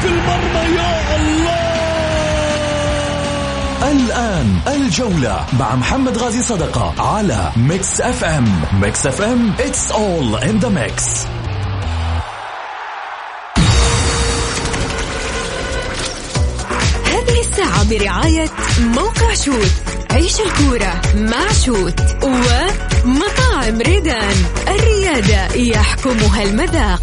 في المرمى يا الله! الآن الجولة مع محمد غازي صدقة على Mix FM. Mix FM it's all in the mix. هذه الساعة برعاية موقع شوت عيش الكورة مع شوت ومطاعم ريدان. الريادة يحكمها المذاق.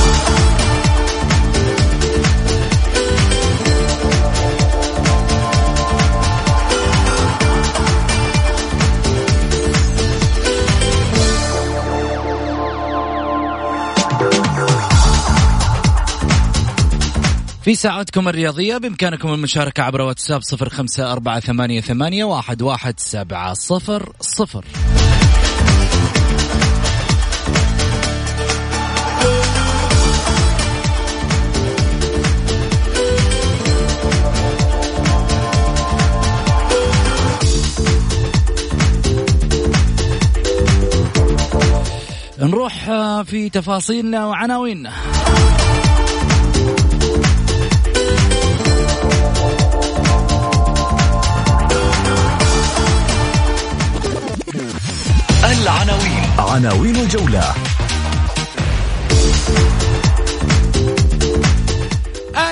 في ساعتكم الرياضية بإمكانكم المشاركة عبر واتساب صفر خمسة أربعة ثمانية, ثمانية واحد, واحد سبعة صفر صفر. نروح في تفاصيلنا وعناويننا. العناوين. عناوين الجولة.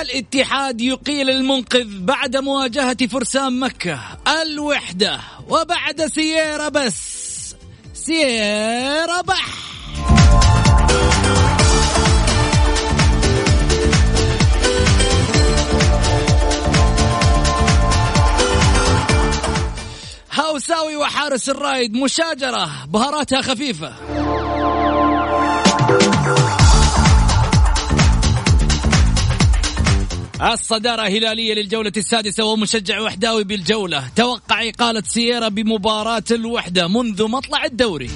الاتحاد يقيل المنقذ بعد مواجهة فرسان مكة الوحدة وبعد سييرا بس. سييرا بح. هاوساوي وحارس الرايد مشاجرة بهاراتها خفيفة. الصدارة هلالية للجولة السادسة ومشجع وحداوي بالجولة. توقع إقالة سييرا بمباراة الوحدة منذ مطلع الدوري.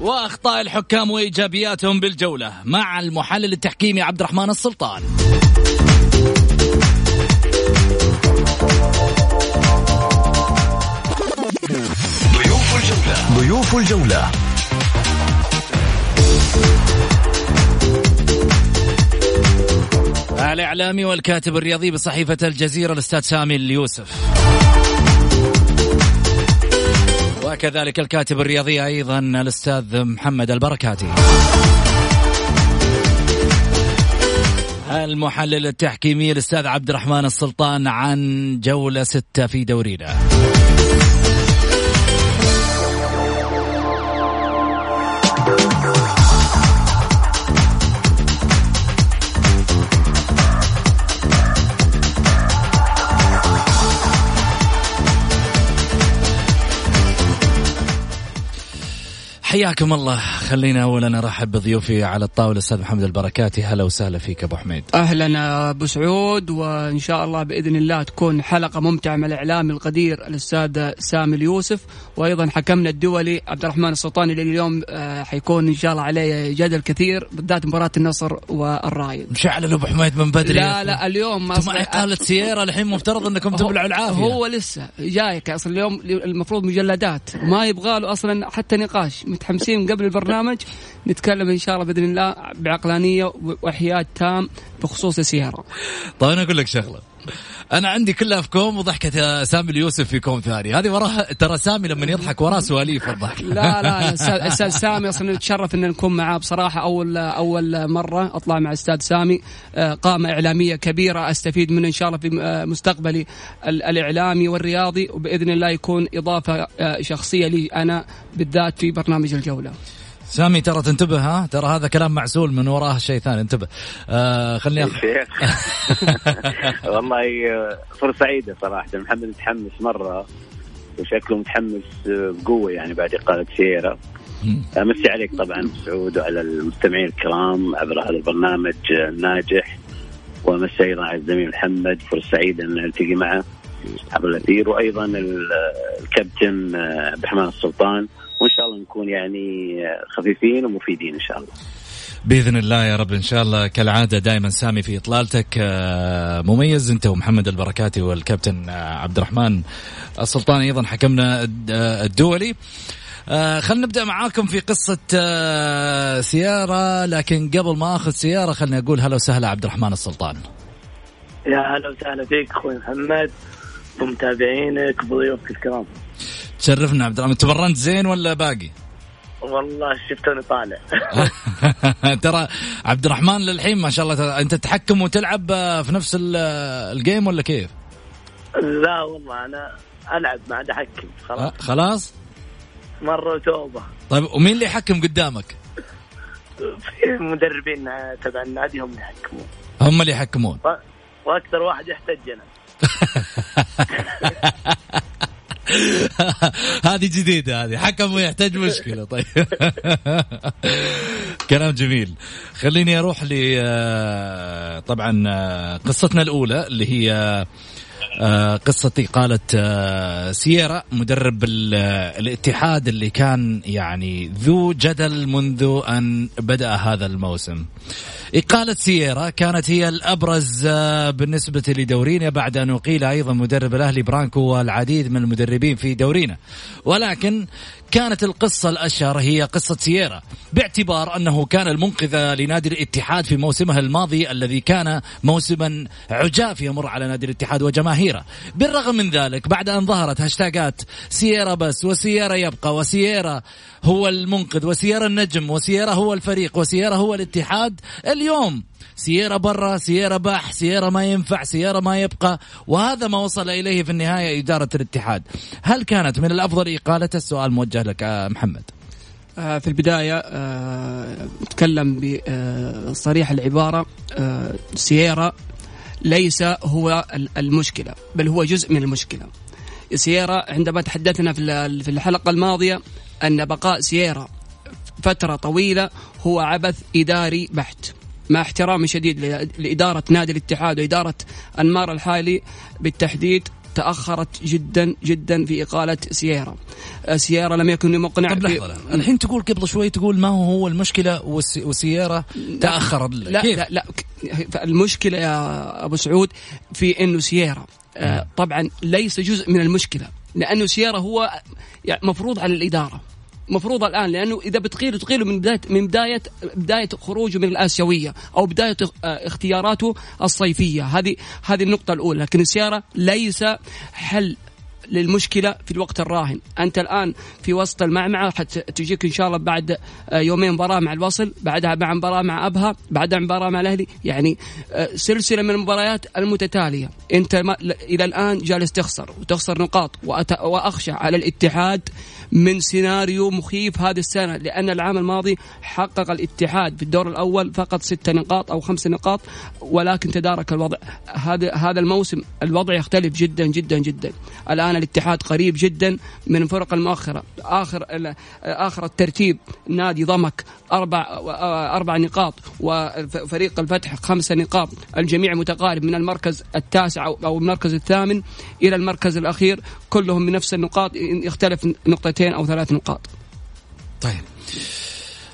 وأخطاء الحكام وإيجابياتهم بالجولة مع المحلل التحكيمي عبد الرحمن السلطان. ضيوف الجولة. ضيوف الجولة الإعلامي والكاتب الرياضي بصحيفة الجزيرة الأستاذ سامي اليوسف. وكذلك الكاتب الرياضي أيضا الأستاذ محمد البركاتي. المحلل التحكيمي الأستاذ عبد الرحمن السلطان عن جولة ستة في دورينا. حياكم الله. خلينا اولا أرحب بضيوفي على الطاولة. الاستاذ محمد البركاتي هلا وسهلا فيك أبو حميد. أهلا أبو سعود وإن شاء الله بإذن الله تكون حلقة ممتعة مع الاعلامي القدير الأستاذ سامي اليوسف. وأيضا حكمنا الدولي عبد الرحمن السلطاني اللي اليوم آه، حيكون إن شاء الله عليه جدل كثير بالذات مباراة النصر والرايد مشعل أبو حميد من بدري. لا لا اليوم مع اقاله سيارة الحين مفترض إنكم تبلعوا العافية. هو لسه جايك أصلا اليوم المفروض مجلدات وما يبغى له أصلا حتى نقاش. متحمسين قبل البرنامج. نتكلم إن شاء الله بإذن الله بعقلانية وحياد تام بخصوص السيارة. طيب أنا أقول لك شغلة. أنا عندي كلها في كوم وضحكه سامي اليوسف في كوم ثاني هذه وراها ترى سامي لما يضحك وراه سواليف الضحك. لا لا أستاذ سامي أصلا نتشرف إن نكون معاه. بصراحة اول أول مرة أطلع مع أستاذ سامي. آه، قامة إعلامية كبيرة أستفيد منه إن شاء الله في آه، مستقبلي. الإعلامي والرياضي وبإذن الله يكون إضافة آه، شخصية لي أنا بالذات في برنامج الجولة. سامي ترى تنتبه ها؟ ترى هذا كلام معسول من وراه شيء ثاني انتبه. آه خليني أخ... والله فرصة سعيدة صراحة. محمد متحمس مرة وشكله متحمس بقوة يعني بعد إقالة سيره أمسي عليك طبعا سعود وعلى المستمعين الكرام عبر هذا البرنامج الناجح. وأمسي أيضا على الزميل محمد فرصة سعيدة أن نلتقي معه عبر الأثير. وأيضا الكابتن عبد الرحمن السلطان. وإن شاء الله نكون يعني خفيفين ومفيدين إن شاء الله. بإذن الله يا رب إن شاء الله كالعادة دائما سامي في إطلالتك. آه، مميز أنت ومحمد البركاتي والكابتن آه، عبد الرحمن السلطان أيضا حكمنا آه، الدولي. خلينا نبدأ معاكم في قصة سيارة لكن قبل ما أخذ سيارة خليني أقول هلا وسهلا عبد الرحمن السلطان. يا هلا وسهلا فيك أخوي محمد ومتابعينك وضيوفك الكرام. تشرفنا عبد الرحمن تمرنت زين ولا باقي؟ والله شفتوني طالع ترى عبد الرحمن للحين ما شاء الله أنت تحكم وتلعب في نفس الجيم ولا كيف؟ لا والله أنا ألعب ما عاد أحكم خلاص خلاص؟ مرة توبه طيب ومين اللي يحكم قدامك؟ في مدربين تبع النادي هم اللي يحكمون هم اللي يحكمون وأكثر واحد يحتاج أنا هذه جديدة هذه. حكم ويحتاج مشكلة طيب. كلام جميل. خليني أروح ل آه، طبعا آه، قصتنا الأولى اللي هي آه، قصة إقالة سييرا مدرب الاتحاد اللي كان يعني ذو جدل منذ أن بدأ هذا الموسم. إقالة سييرا كانت هي الأبرز آه، بالنسبة لدورينا بعد أن أقيل أيضا مدرب الأهلي برانكو والعديد من المدربين في دورينا. ولكن كانت القصة الأشهر هي قصة سييرا باعتبار أنه كان المنقذ لنادي الاتحاد في موسمه الماضي الذي كان موسما عجاف يمر على نادي الاتحاد وجماهيره. بالرغم من ذلك بعد أن ظهرت هاشتاجات سييرا بس وسييرا يبقى وسييرا هو المنقذ وسييرا النجم وسييرا هو الفريق وسييرا هو الاتحاد اليوم. سيارة برا سيارة بح سيارة ما ينفع سيارة ما يبقى. وهذا ما وصل إليه في النهاية إدارة الاتحاد. هل كانت من الأفضل إقالة؟ السؤال موجه لك محمد. آه، في البداية آه، بصريح آه، العبارة سيارة ليس هو المشكلة بل هو جزء من المشكلة. سيارة عندما تحدثنا في الحلقة الماضية أن بقاء سيارة فترة طويلة هو عبث إداري بحت. مع احترامي شديد لإدارة نادي الاتحاد وإدارة أنمار الحالي بالتحديد تأخرت جدا جدا في إقالة سييرا آه، سييرا لم يكن مقنع طب لحظة الحين تقول قبل شوي تقول ما هو هو المشكلة وسييرا تاخر لا كيف؟ لا لا المشكلة يا أبو سعود في إنه سييرا آه نعم. طبعا ليس جزء من المشكلة لأنه سييرا هو يعني مفروض على الإدارة. مفروض الآن لأنه إذا بتقيله تقيله من بداية من بداية بداية خروجه من الآسيوية أو بداية آه، اختياراته الصيفية. هذه هذه النقطة الأولى. لكن السيارة ليس حل للمشكلة في الوقت الراهن. أنت الآن في وسط المعمعة حتجيك إن شاء الله بعد آه، يومين مباراة مع الوصل بعدها مع مباراة مع أبها بعدها مباراة مع الأهلي. يعني آه، سلسلة من المباريات المتتالية. أنت إلى الآن جالس تخسر وتخسر نقاط وأخشى على الاتحاد من سيناريو مخيف هذه السنة لأن العام الماضي حقق الاتحاد في الدور الأول فقط ست نقاط أو خمس نقاط ولكن تدارك الوضع. هذا هذا الموسم الوضع يختلف جدا جدا جدا. الآن الاتحاد قريب جدا من الفرق المؤخرة. آخر آخر الترتيب نادي ضمك أربع أربع نقاط وفريق الفتح خمس نقاط. الجميع متقارب من المركز التاسع أو المركز الثامن إلى المركز الأخير. كلهم بنفس النقاط يختلف نقطتين أو ثلاث نقاط. طيب.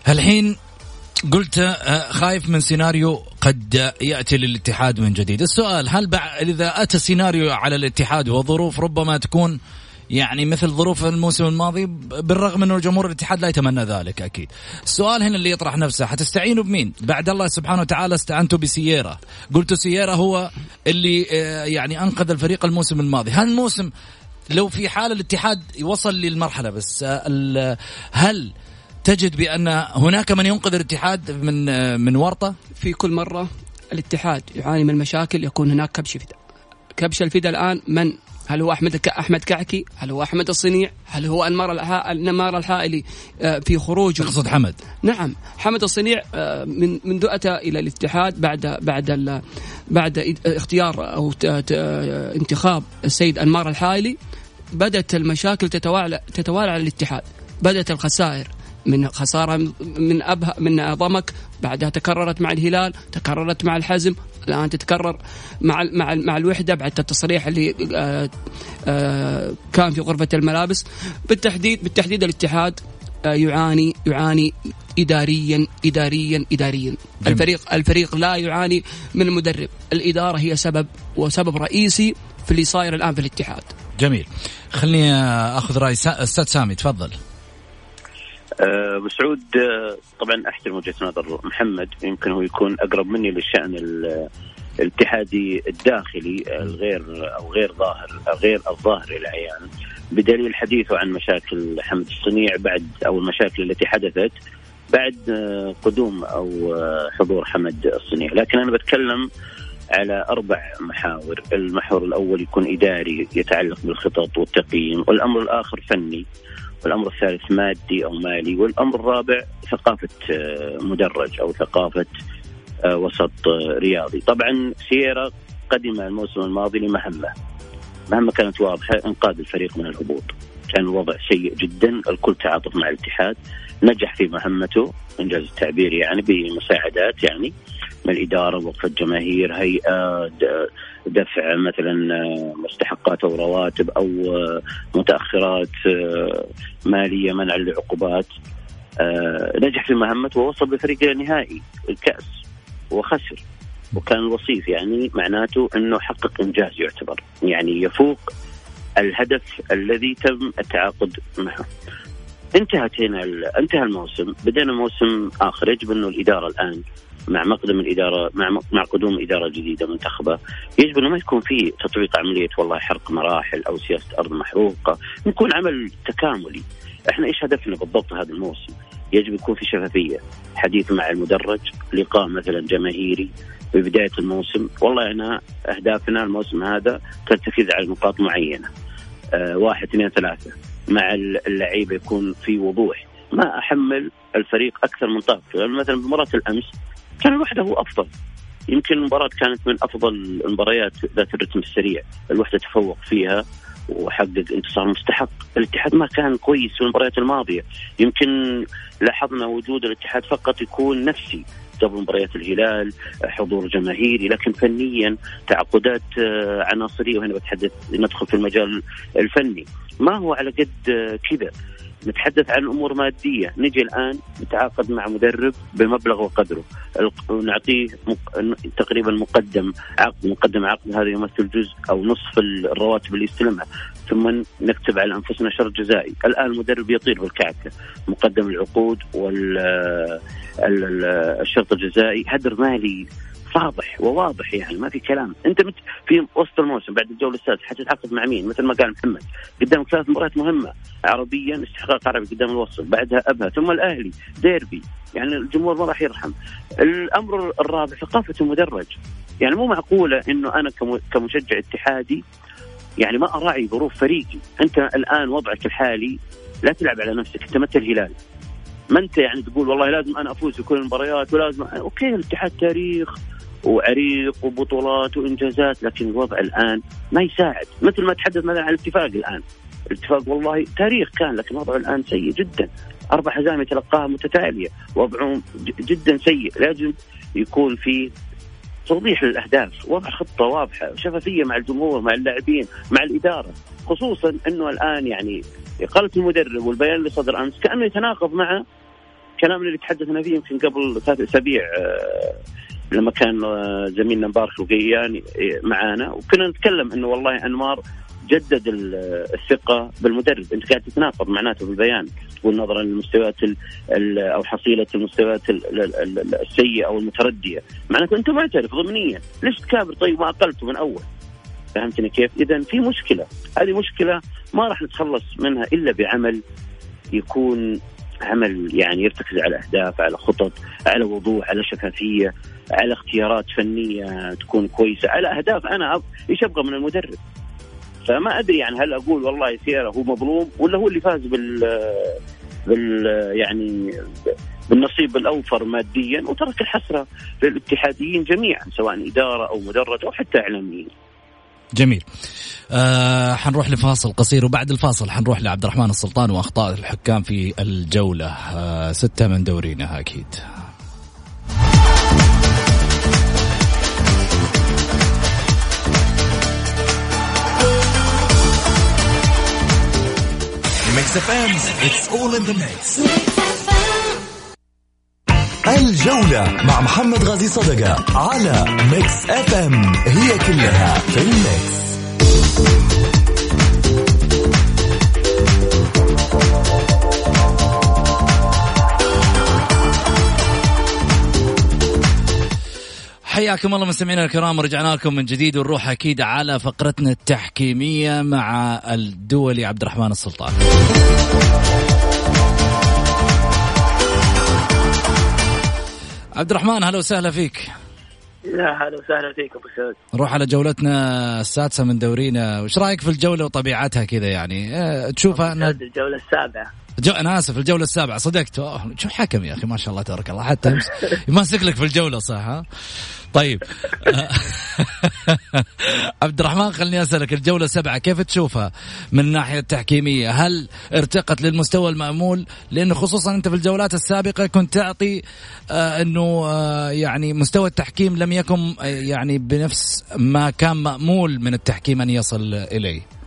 الحين قلت آه، خايف من سيناريو قد يأتي للاتحاد من جديد، السؤال هل إذا أتى سيناريو على الاتحاد وظروف ربما تكون يعني مثل ظروف الموسم الماضي بالرغم انه جمهور الاتحاد لا يتمنى ذلك أكيد. السؤال هنا اللي يطرح نفسه حتستعينوا بمين؟ بعد الله سبحانه وتعالى استعنتوا بسييرا، قلتوا سييرا هو اللي آه، يعني أنقذ الفريق الموسم الماضي، هل الموسم لو في حال الاتحاد يوصل للمرحلة بس آه، هل تجد بأن هناك من ينقذ الاتحاد من من ورطة؟ في كل مرة الاتحاد يعاني من مشاكل يكون هناك كبش فدا. كبش الفدا الآن من هل هو أحمد أحمد كعكي؟ هل هو أحمد الصنيع؟ هل هو أنمار انمار الحائلي آه، في خروجه؟ تقصد حمد؟ نعم، حمد الصنيع آه، من منذ اتى إلى الاتحاد بعد بعد بعد اختيار أو انتخاب السيد أنمار الحائلي بدأت المشاكل تتوالى تتوالى على الاتحاد، بدأت الخسائر من خسارة من ابها من ضمك بعدها تكررت مع الهلال تكررت مع الحزم الآن تتكرر مع مع مع الوحدة بعد التصريح اللي آه، آه، كان في غرفة الملابس. بالتحديد بالتحديد الاتحاد آه، يعاني يعاني اداريا اداريا اداريا. جميل. الفريق الفريق لا يعاني من المدرب. الإدارة هي سبب وسبب رئيسي في اللي صاير الآن في الاتحاد. جميل. خليني آخذ رأي أستاذ سامي تفضل. ابو سعود طبعا احترم وجهة نظر محمد. يمكن هو يكون أقرب مني للشأن الاتحادي الداخلي الغير أو غير ظاهر غير الظاهر إلى بدليل حديثه عن مشاكل حمد الصنيع بعد أو المشاكل التي حدثت بعد قدوم أو حضور حمد الصنيع. لكن أنا بتكلم على أربع محاور، المحور الأول يكون إداري يتعلق بالخطط والتقييم، والأمر الآخر فني. والأمر الثالث مادي أو مالي والأمر الرابع ثقافة آه، مدرج أو ثقافة آه، وسط آه، رياضي. طبعا سييرا قدم الموسم الماضي لمهمة. مهمة كانت واضحة إنقاذ الفريق من الهبوط. كان الوضع سيء جدا الكل تعاطف مع الاتحاد نجح في مهمته إنجاز التعبير يعني بمساعدات يعني. من الإدارة وقفه جماهير هيئة دفع مثلا آه، مستحقات أو رواتب أو آه، متأخرات آه، مالية منع العقوبات نجح في مهمته ووصل بالفريق إلى نهائي الكأس وخسر. وكان الوصيف يعني معناته إنه حقق إنجاز يعتبر. يعني يفوق الهدف الذي تم التعاقد معه. انتهت هنا انتهى الموسم. بدينا موسم آخر. يجب أنه الإدارة الآن مع مقدم الإدارة مع مع قدوم إدارة جديدة منتخبة. يجب أنه ما يكون في تطبيق عملية والله حرق مراحل أو سياسة أرض محروقة. يكون عمل تكاملي. إحنا إيش هدفنا بالضبط هذا الموسم؟ يجب يكون في شفافية. حديث مع المدرج لقاء مثلا جماهيري في بدايه الموسم. والله أنا أهدافنا الموسم هذا ترتكز على نقاط معينة. أه واحد اثنين ثلاثة. مع اللعيبة يكون في وضوح. ما أحمل الفريق أكثر من طاقته يعني مثلا بمباراه الأمس كان الوحدة هو أفضل. يمكن المباراة كانت من أفضل المباريات ذات الرتم السريع، الوحدة تفوق فيها وحقق انتصار مستحق، الاتحاد ما كان كويس في المباريات الماضية، يمكن لاحظنا وجود الاتحاد فقط يكون نفسي. قبل مباريات الهلال حضور جماهيري لكن فنيا تعاقدات آه، عناصرية. وهنا بتحدث ندخل في المجال الفني. ما هو على قد آه، كذا؟ نتحدث عن أمور مادية. نجي الآن نتعاقد مع مدرب بمبلغ وقدره. ونعطيه تقريبا مقدم عقد مقدم عقد. هذا يمثل جزء أو نصف الرواتب اللي يستلمها. ثم نكتب على أنفسنا شرط جزائي. الآن المدرب يطير بالكعكة. مقدم العقود والشرط الجزائي. هدر مالي واضح وواضح يعني ما في كلام. أنت مت في وسط الموسم بعد الجولة السادسة حتتعاقد مع مين؟ مثل ما قال محمد قدامك ثلاث مباريات مهمة عربيا استحقاق عربي قدام الوسط بعدها أبها ثم الأهلي ديربي. يعني الجمهور ما راح يرحم. الأمر الرابع ثقافة المدرج. يعني مو معقولة إنه أنا كمشجع اتحادي يعني ما أراعي ظروف فريقي. أنت الآن وضعك الحالي لا تلعب على نفسك أنت مثل الهلال؟ ما أنت يعني تقول والله لازم أنا أفوز في كل المباريات ولازم أوكي الاتحاد تاريخ وعريق وبطولات وإنجازات لكن الوضع الآن ما يساعد. مثل ما تحدث مثلا عن الاتفاق الآن. الاتفاق والله تاريخ كان لكن وضعه الآن سيء جدا. أربع حزام يتلقاها متتالية. وضعهم جدا سيء. لازم يكون في توضيح للأهداف. وضع خطة واضحة شفافية مع الجمهور مع اللاعبين مع الإدارة. خصوصا إنه الآن يعني إقالة المدرب والبيان اللي صدر أمس كأنه يتناقض مع كلامنا اللي تحدثنا فيه يمكن قبل ثلاث أسابيع آه، لما كان آه، زميلنا مبارك القيان معانا. وكنا نتكلم إنه والله انمار جدد الثقة بالمدرب. أنت قاعد تتناقض معناته بالبيان تقول نظرا للمستويات أو حصيلة المستويات السيئة أو المتردية. معناته أنت معترف ضمنيا. ليش تكابر؟ طيب ما أقلته من أول. فهمتني كيف؟ اذا في مشكلة، هذه مشكلة ما راح نتخلص منها إلا بعمل يكون عمل يعني يرتكز على أهداف، على خطط، على وضوح، على شفافية، على اختيارات فنية تكون كويسة، على أهداف أنا إيش أبغى من المدرب؟ فما أدري يعني هل أقول والله سيارة هو مظلوم ولا هو اللي فاز بال بال يعني بالنصيب الأوفر ماديا وترك الحسرة للاتحاديين جميعا سواء إدارة أو مدرج أو حتى إعلاميين. جميل آه حنروح لفاصل قصير وبعد الفاصل حنروح لعبد الرحمن السلطان وأخطاء الحكام في الجولة آه ستة من دورينا أكيد Mix FM, it's all in the mix. الجولة مع محمد غازي صدقة على Mix FM هي كلها في ال mix حياكم الله مستمعينا الكرام ورجعنا لكم من جديد ونروح أكيد على فقرتنا التحكيمية مع الدولي عبد الرحمن السلطان. عبد الرحمن هلا وسهلا فيك. يا هلا وسهلا فيك أبو سعود. نروح على جولتنا السادسة من دورينا. وش رأيك في الجولة وطبيعتها كذا يعني؟ أه تشوفها ان الجولة السابعة. جو... أنا آسف الجولة السابعة. صدقت. شو حكم يا أخي؟ ما شاء الله تبارك الله. حتى يمسك لك في الجولة صح؟ ها؟ طيب. عبد الرحمن خليني أسألك الجولة السابعة كيف تشوفها من الناحية التحكيمية؟ هل ارتقت للمستوى المأمول؟ لأنه خصوصا أنت في الجولات السابقة كنت تعطي آه إنه آه يعني مستوى التحكيم لم يكن آه يعني بنفس ما كان مأمول من التحكيم أن يصل إليه.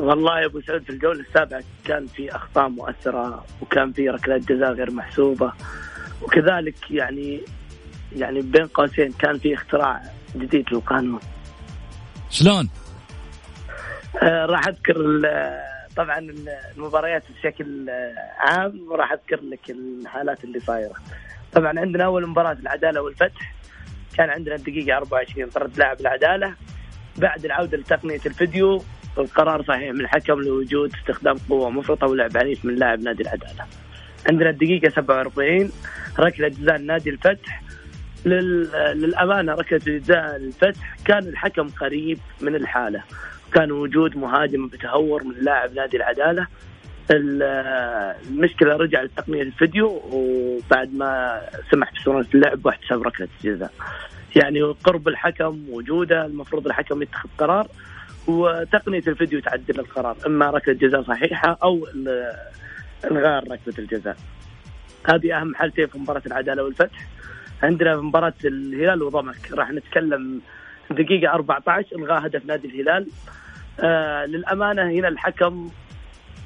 والله يا أبو سعود في الجولة السابعة كان في أخطاء مؤثرة وكان في ركلات جزاء غير محسوبة وكذلك يعني يعني بين قوسين كان في اختراع جديد للقانون شلون؟ آه راح أذكر طبعا المباريات بشكل عام وراح أذكر لك الحالات اللي صايرة. طبعا عندنا أول مباراة العدالة والفتح كان عندنا الدقيقه 24 طرد لاعب العدالة بعد العودة لتقنية الفيديو القرار صحيح من الحكم لوجود استخدام قوة مفرطة ولعب عنيف من لاعب نادي العدالة. عندنا الدقيقة 47 ركلة جزاء نادي الفتح. للأمانة ركلة جزاء الفتح كان الحكم قريب من الحالة. كان وجود مهاجم بتهور من لاعب نادي العدالة. المشكلة رجع لتقنية الفيديو وبعد ما سمح بصورة اللعب واحتسب ركلة جزاء يعني قرب الحكم وجوده المفروض الحكم يتخذ قرار. وتقنية الفيديو تعدل القرار إما ركلة جزاء صحيحة أو الغاء ركلة الجزاء. هذه أهم حالتين في مباراة العدالة والفتح. عندنا في مباراة الهلال وضمك. راح نتكلم دقيقة 14 إلغاء هدف نادي الهلال. آه للأمانة هنا الحكم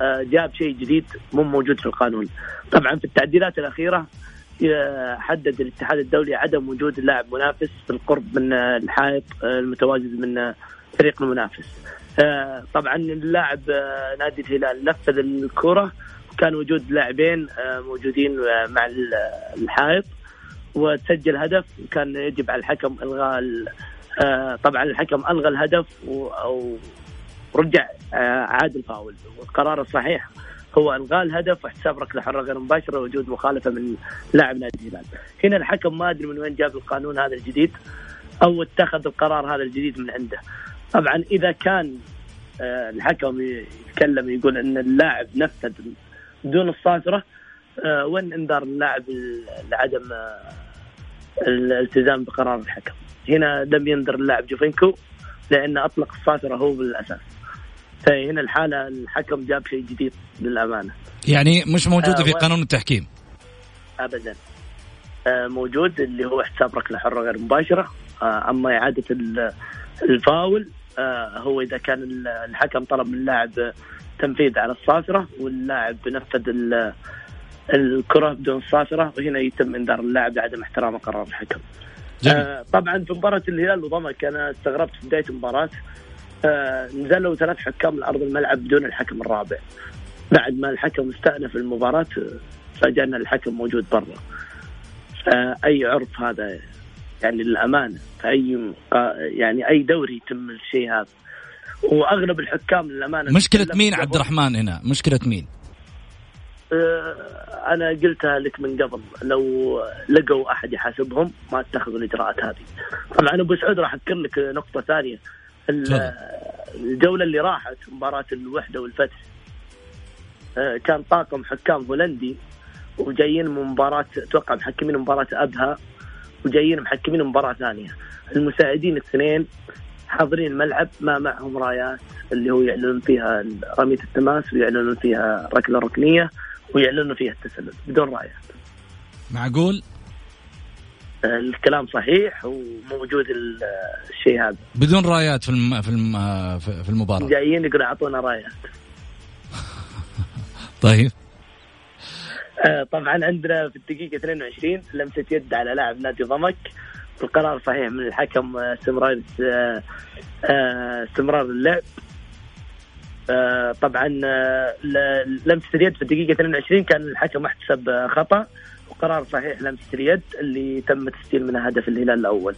آه جاب شيء جديد مو موجود في القانون. طبعا في التعديلات الأخيرة آه، حدد الاتحاد الدولي عدم وجود اللاعب منافس بالقرب من الحائط آه، المتواجد من فريق المنافس آه، طبعا اللاعب نادي الهلال نفذ الكرة وكان وجود لاعبين موجودين مع الحائط وتسجل هدف وكان يجب على الحكم إلغاء آه، طبعا الحكم ألغى الهدف أو رجع آه، عاد الفاول والقرار الصحيح هو إلغاء الهدف واحتساب ركلة حرة غير مباشرة وجود مخالفة من لاعب نادي الهلال. هنا الحكم ما أدري من وين جاب القانون هذا الجديد أو اتخذ القرار هذا الجديد من عنده. طبعا إذا كان آه، الحكم يتكلم يقول إن اللاعب نفذ بدون الصافره وين إنذار اللاعب لعدم الالتزام بقرار الحكم. هنا لم ينذر اللاعب جوفينكو لأنه أطلق الصافرة هو بالأساس. فهنا الحالة الحكم جاب شيء جديد للأمانة. يعني مش موجودة آه في قانون التحكيم. أبدا. آه موجود اللي هو احتساب ركلة حرة غير مباشرة. آه أما إعادة الفاول آه هو إذا كان الحكم طلب من اللاعب تنفيذ على الصافرة واللاعب نفذ الكرة بدون صافرة وهنا يتم إنذار اللاعب لعدم احترام قرار الحكم. آه طبعا في مباراة الهلال وضمك أنا استغربت في بداية المباراة. آه نزلوا ثلاث حكام لأرض الملعب بدون الحكم الرابع. بعد ما الحكم استأنف المباراة فاجأنا الحكم موجود برا. فأي عرف هذا؟ يعني للأمانة. في أي يعني أي دوري يتم الشيء هذا. وأغلب الحكام للأمانة مشكلة مين عبد الرحمن هنا؟ مشكلة مين؟ آه، أنا قلتها لك من قبل. لو لقوا أحد يحاسبهم ما اتخذوا الإجراءات هذه. طبعا أبو سعود راح أذكر لك نقطة ثانية. الجولة اللي راحت مباراة الوحدة والفتح آه، كان طاقم حكام هولندي وجايين من مباراة أتوقع محكمين مباراة أبها. وجايين محكمين مباراة ثانية. المساعدين الاثنين حاضرين الملعب ما معهم رايات اللي هو يعلنون فيها رمية التماس ويعلنون فيها ركلة ركنية ويعلنون فيها التسلل بدون رايات. معقول؟ الكلام صحيح وموجود الشيء هذا. بدون رايات في الم... في الم... في المباراة. جايين يقولوا أعطونا رايات. طيب. طبعا عندنا في الدقيقة 22 لمسة يد على لاعب نادي ضمك. القرار صحيح من الحكم آه، استمرار آه، استمرار اللعب. آه، طبعا لمسة اليد في الدقيقة 22 كان الحكم احتسب خطأ. وقرار صحيح لمسة اليد اللي تم تسجيل منها هدف الهلال الأول.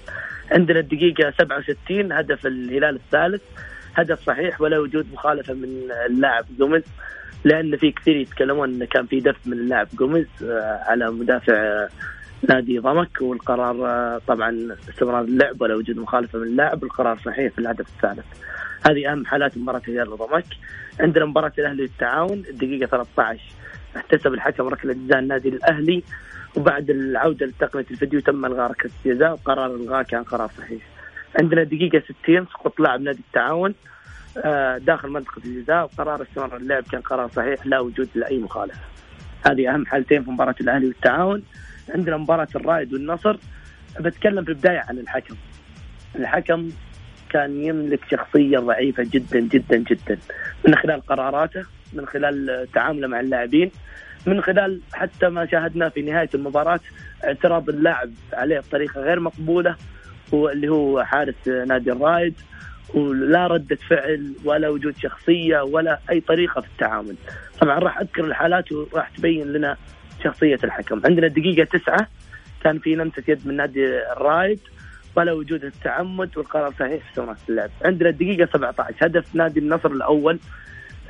عندنا الدقيقة 67 هدف الهلال الثالث. هدف صحيح ولا وجود مخالفة من اللاعب جوميز لأن في كثير يتكلمون إن كان في دف من اللاعب جوميز على مدافع نادي ضمك والقرار آه، طبعا استمرار اللعب ولا وجود مخالفة من اللاعب القرار صحيح في الهدف الثالث. هذه أهم حالات مباراه الهلال وضمك عندنا مباراة الأهلي والتعاون الدقيقة 13 احتسب الحكم ركلة جزاء النادي الأهلي وبعد العودة لتقنية الفيديو تم إلغاء ركلة الجزاء وقرار إلغاء كان قرار صحيح. عندنا دقيقة 60 سقط لاعب نادي التعاون. آه، داخل منطقة الجزاء وقرار استمرار اللعب كان قرار صحيح لا وجود لأي مخالفة. هذه أهم حالتين في مباراة الأهلي والتعاون. عندنا مباراة الرائد والنصر. بتكلم في البداية عن الحكم. الحكم كان يملك شخصية ضعيفة جدا جدا جدا. من خلال قراراته من خلال تعامله مع اللاعبين من خلال حتى ما شاهدنا في نهاية المباراة اعتراض اللاعب عليه بطريقة غير مقبولة واللي هو حارس نادي الرائد. ولا ردة فعل ولا وجود شخصية ولا أي طريقة في التعامل. طبعا راح أذكر الحالات وراح تبين لنا شخصية الحكم. عندنا الدقيقة تسعة كان في لمسة يد من نادي الرايد ولا وجود التعمد والقرار صحيح في سنة اللعب. عندنا الدقيقة 17 هدف نادي النصر الأول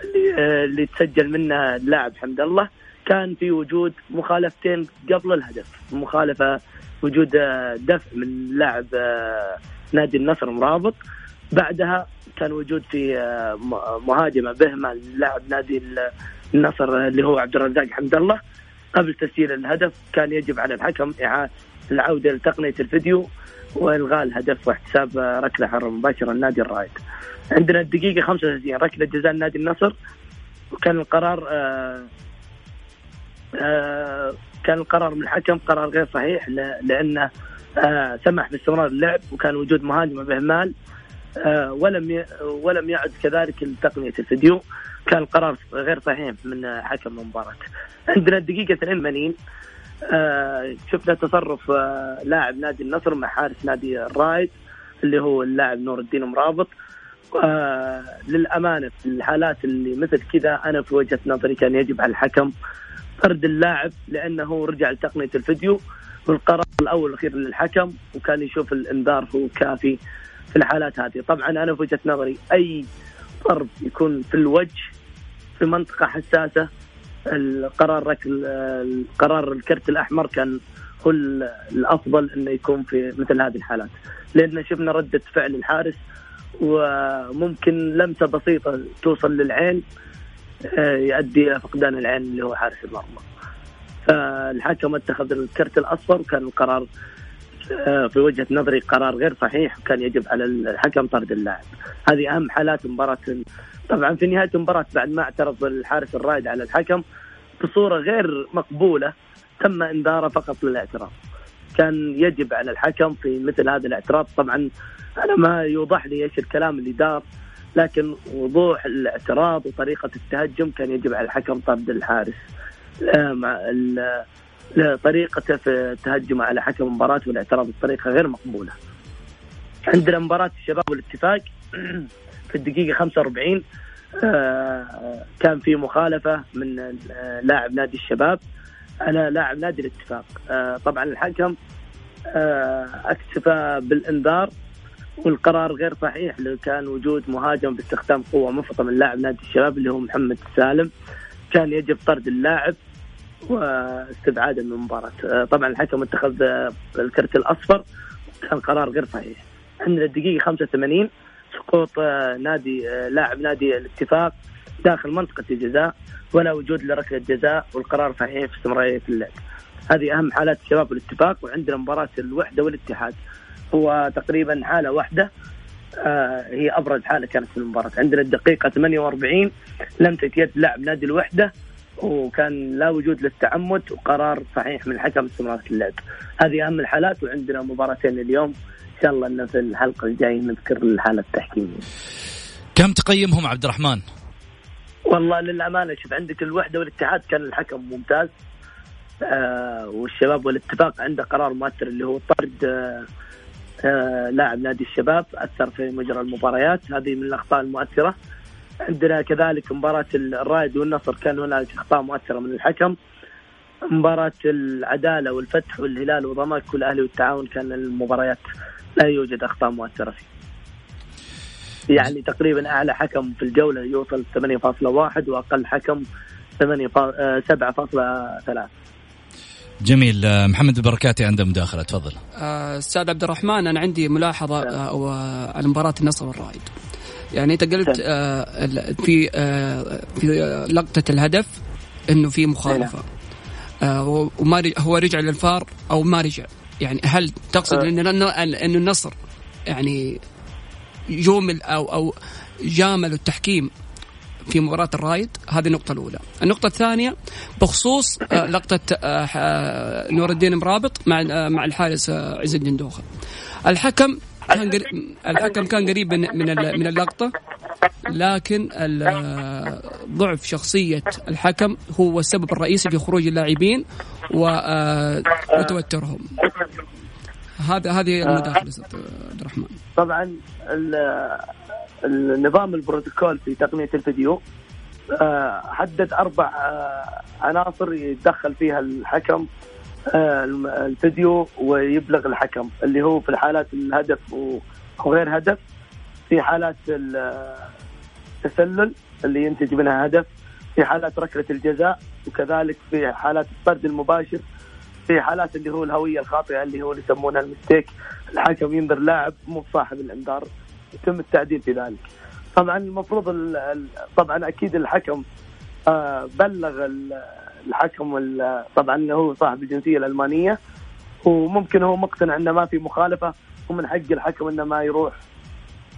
اللي, آه، اللي تسجل منه اللاعب حمد الله. كان في وجود مخالفتين قبل الهدف. مخالفة وجود آه، دفع من لاعب آه، نادي النصر مرابط. بعدها كان وجود في مهاجمة بهمة لاعب نادي النصر اللي هو عبد الرزاق حمد الله. قبل تسجيل الهدف كان يجب على الحكم إعادة العودة لتقنية الفيديو وإلغاء الهدف واحتساب ركلة حرة مباشرة لنادي الرائد. عندنا الدقيقة 35 ركلة جزاء نادي النصر. وكان القرار آه آه كان القرار من الحكم قرار غير صحيح لأنه آه سمح باستمرار اللعب وكان وجود مهاجمة باهمال آه ولم ولم يعد كذلك لتقنية الفيديو. كان القرار غير صحيح من حكم المباراة. عندنا الدقيقه 82 آه شفنا تصرف آه لاعب نادي النصر مع حارس نادي الرايد اللي هو اللاعب نور الدين مرابط. آه للأمانة في الحالات اللي مثل كذا أنا في وجهة نظري كان يجب على الحكم طرد اللاعب لأنه رجع لتقنية الفيديو. والقرار الأول والأخير للحكم وكان يشوف الإنذار هو كافي. في الحالات هذه. طبعا أنا في وجهة نظري أي طرد يكون في الوجه في منطقة حساسة القرار ركل القرار الكرت الأحمر كان هو الأفضل إنه يكون في مثل هذه الحالات. لأن شفنا ردة فعل الحارس وممكن لمسة بسيطة توصل للعين يؤدي إلى فقدان العين اللي هو حارس المرمى. فالحكم اتخذ الكرت الأصفر وكان القرار في وجهة نظري قرار غير صحيح وكان يجب على الحكم طرد اللاعب. هذه أهم حالات مباراة. طبعا في نهاية المباراة بعد ما اعترض الحارس الرائد على الحكم بصورة غير مقبولة تم إنذاره فقط للاعتراض. كان يجب على الحكم في مثل هذا الاعتراض. طبعا أنا ما يوضح لي إيش الكلام اللي دار لكن وضوح الاعتراض وطريقة التهجم كان يجب على الحكم طرد الحارس. آه، طريقته في التهجم على حكم المباراة والاعتراض بطريقة غير مقبولة. عندنا مباراة الشباب والاتفاق في الدقيقة 45 كان في مخالفة من لاعب نادي الشباب على لاعب نادي الاتفاق. طبعا الحكم اكتفى بالانذار والقرار غير صحيح لو كان وجود مهاجم باستخدام قوة مفرطة من لاعب نادي الشباب اللي هو محمد السالم كان يجب طرد اللاعب. واستبعاده من المباراه طبعا الحكم اتخذ الكرت الأصفر. كان قرار غير صحيح. عندنا الدقيقة 85 سقوط نادي لاعب نادي الاتفاق داخل منطقة الجزاء ولا وجود لركلة جزاء والقرار صحيح في استمرارية اللعب. هذه أهم حالات الشباب والاتفاق وعندنا مباراة الوحدة والاتحاد. هو تقريبا حالة واحدة. آه هي أبرز حالة كانت في المباراة. عندنا الدقيقة 48 لمسة يد لاعب نادي الوحدة. وكان لا وجود للتعمد وقرار صحيح من الحكم استمرار اللعب. هذه أهم الحالات وعندنا مباراتين اليوم. إن شاء الله انه في الحلقة الجاية نذكر الحالة التحكيمية. كم تقيمهم عبد الرحمن؟ والله للأمانة شوف عندك الوحدة والاتحاد كان الحكم ممتاز. آه والشباب والاتفاق عنده قرار مؤثر اللي هو طرد آه آه لاعب نادي الشباب أثر في مجرى المباريات. هذه من الأخطاء المؤثرة. عندنا كذلك مباراة الرائد والنصر كان هناك اخطاء مؤثرة من الحكم. مباراة العدالة والفتح والهلال وضمك والاهلي والتعاون كان المباريات لا يوجد أخطاء مؤثرة فيه. يعني تقريبا أعلى حكم في الجولة يوصل 8.1 وأقل حكم 8 7.3 جميل. محمد البركاتي عنده مداخلة تفضل. أستاذ عبد الرحمن أنا عندي ملاحظة على مباراة النصر والرائد. يعني إنت قلت آه في آه في لقطة الهدف إنه في مخالفة. آه وما هو رجع للفار أو ما رجع. يعني هل تقصد انه إنه النصر يعني جومل أو أو جاملوا التحكيم في مباراة الرايد؟ هذه النقطة الأولى. النقطة الثانية بخصوص لقطة نور الدين مرابط مع مع الحارس عز الدين دوخة. الحكم كان قريب الحكم كان قريب من من اللقطة. لكن ضعف شخصية الحكم هو السبب الرئيسي في خروج اللاعبين وتوترهم. هذا هذه المداخلة عبد الرحمن. طبعا النظام البروتوكول في تقنية الفيديو حدد أربع عناصر يتدخل فيها الحكم. الفيديو ويبلغ الحكم اللي هو في الحالات الهدف وغير هدف في حالات التسلل اللي ينتج منها هدف في حالات ركلة الجزاء وكذلك في حالات الطرد المباشر في حالات اللي هو الهوية الخاطئة اللي هو اللي يسمونها المستيك. الحكم ينذر لاعب مو صاحب الإنذار يتم التعديل في ذلك. طبعا المفروض طبعا أكيد الحكم بلغ الحكم طبعا هو صاحب الجنسية الألمانية. وممكن هو مقتنع إنه ما في مخالفة ومن حق الحكم إنه ما يروح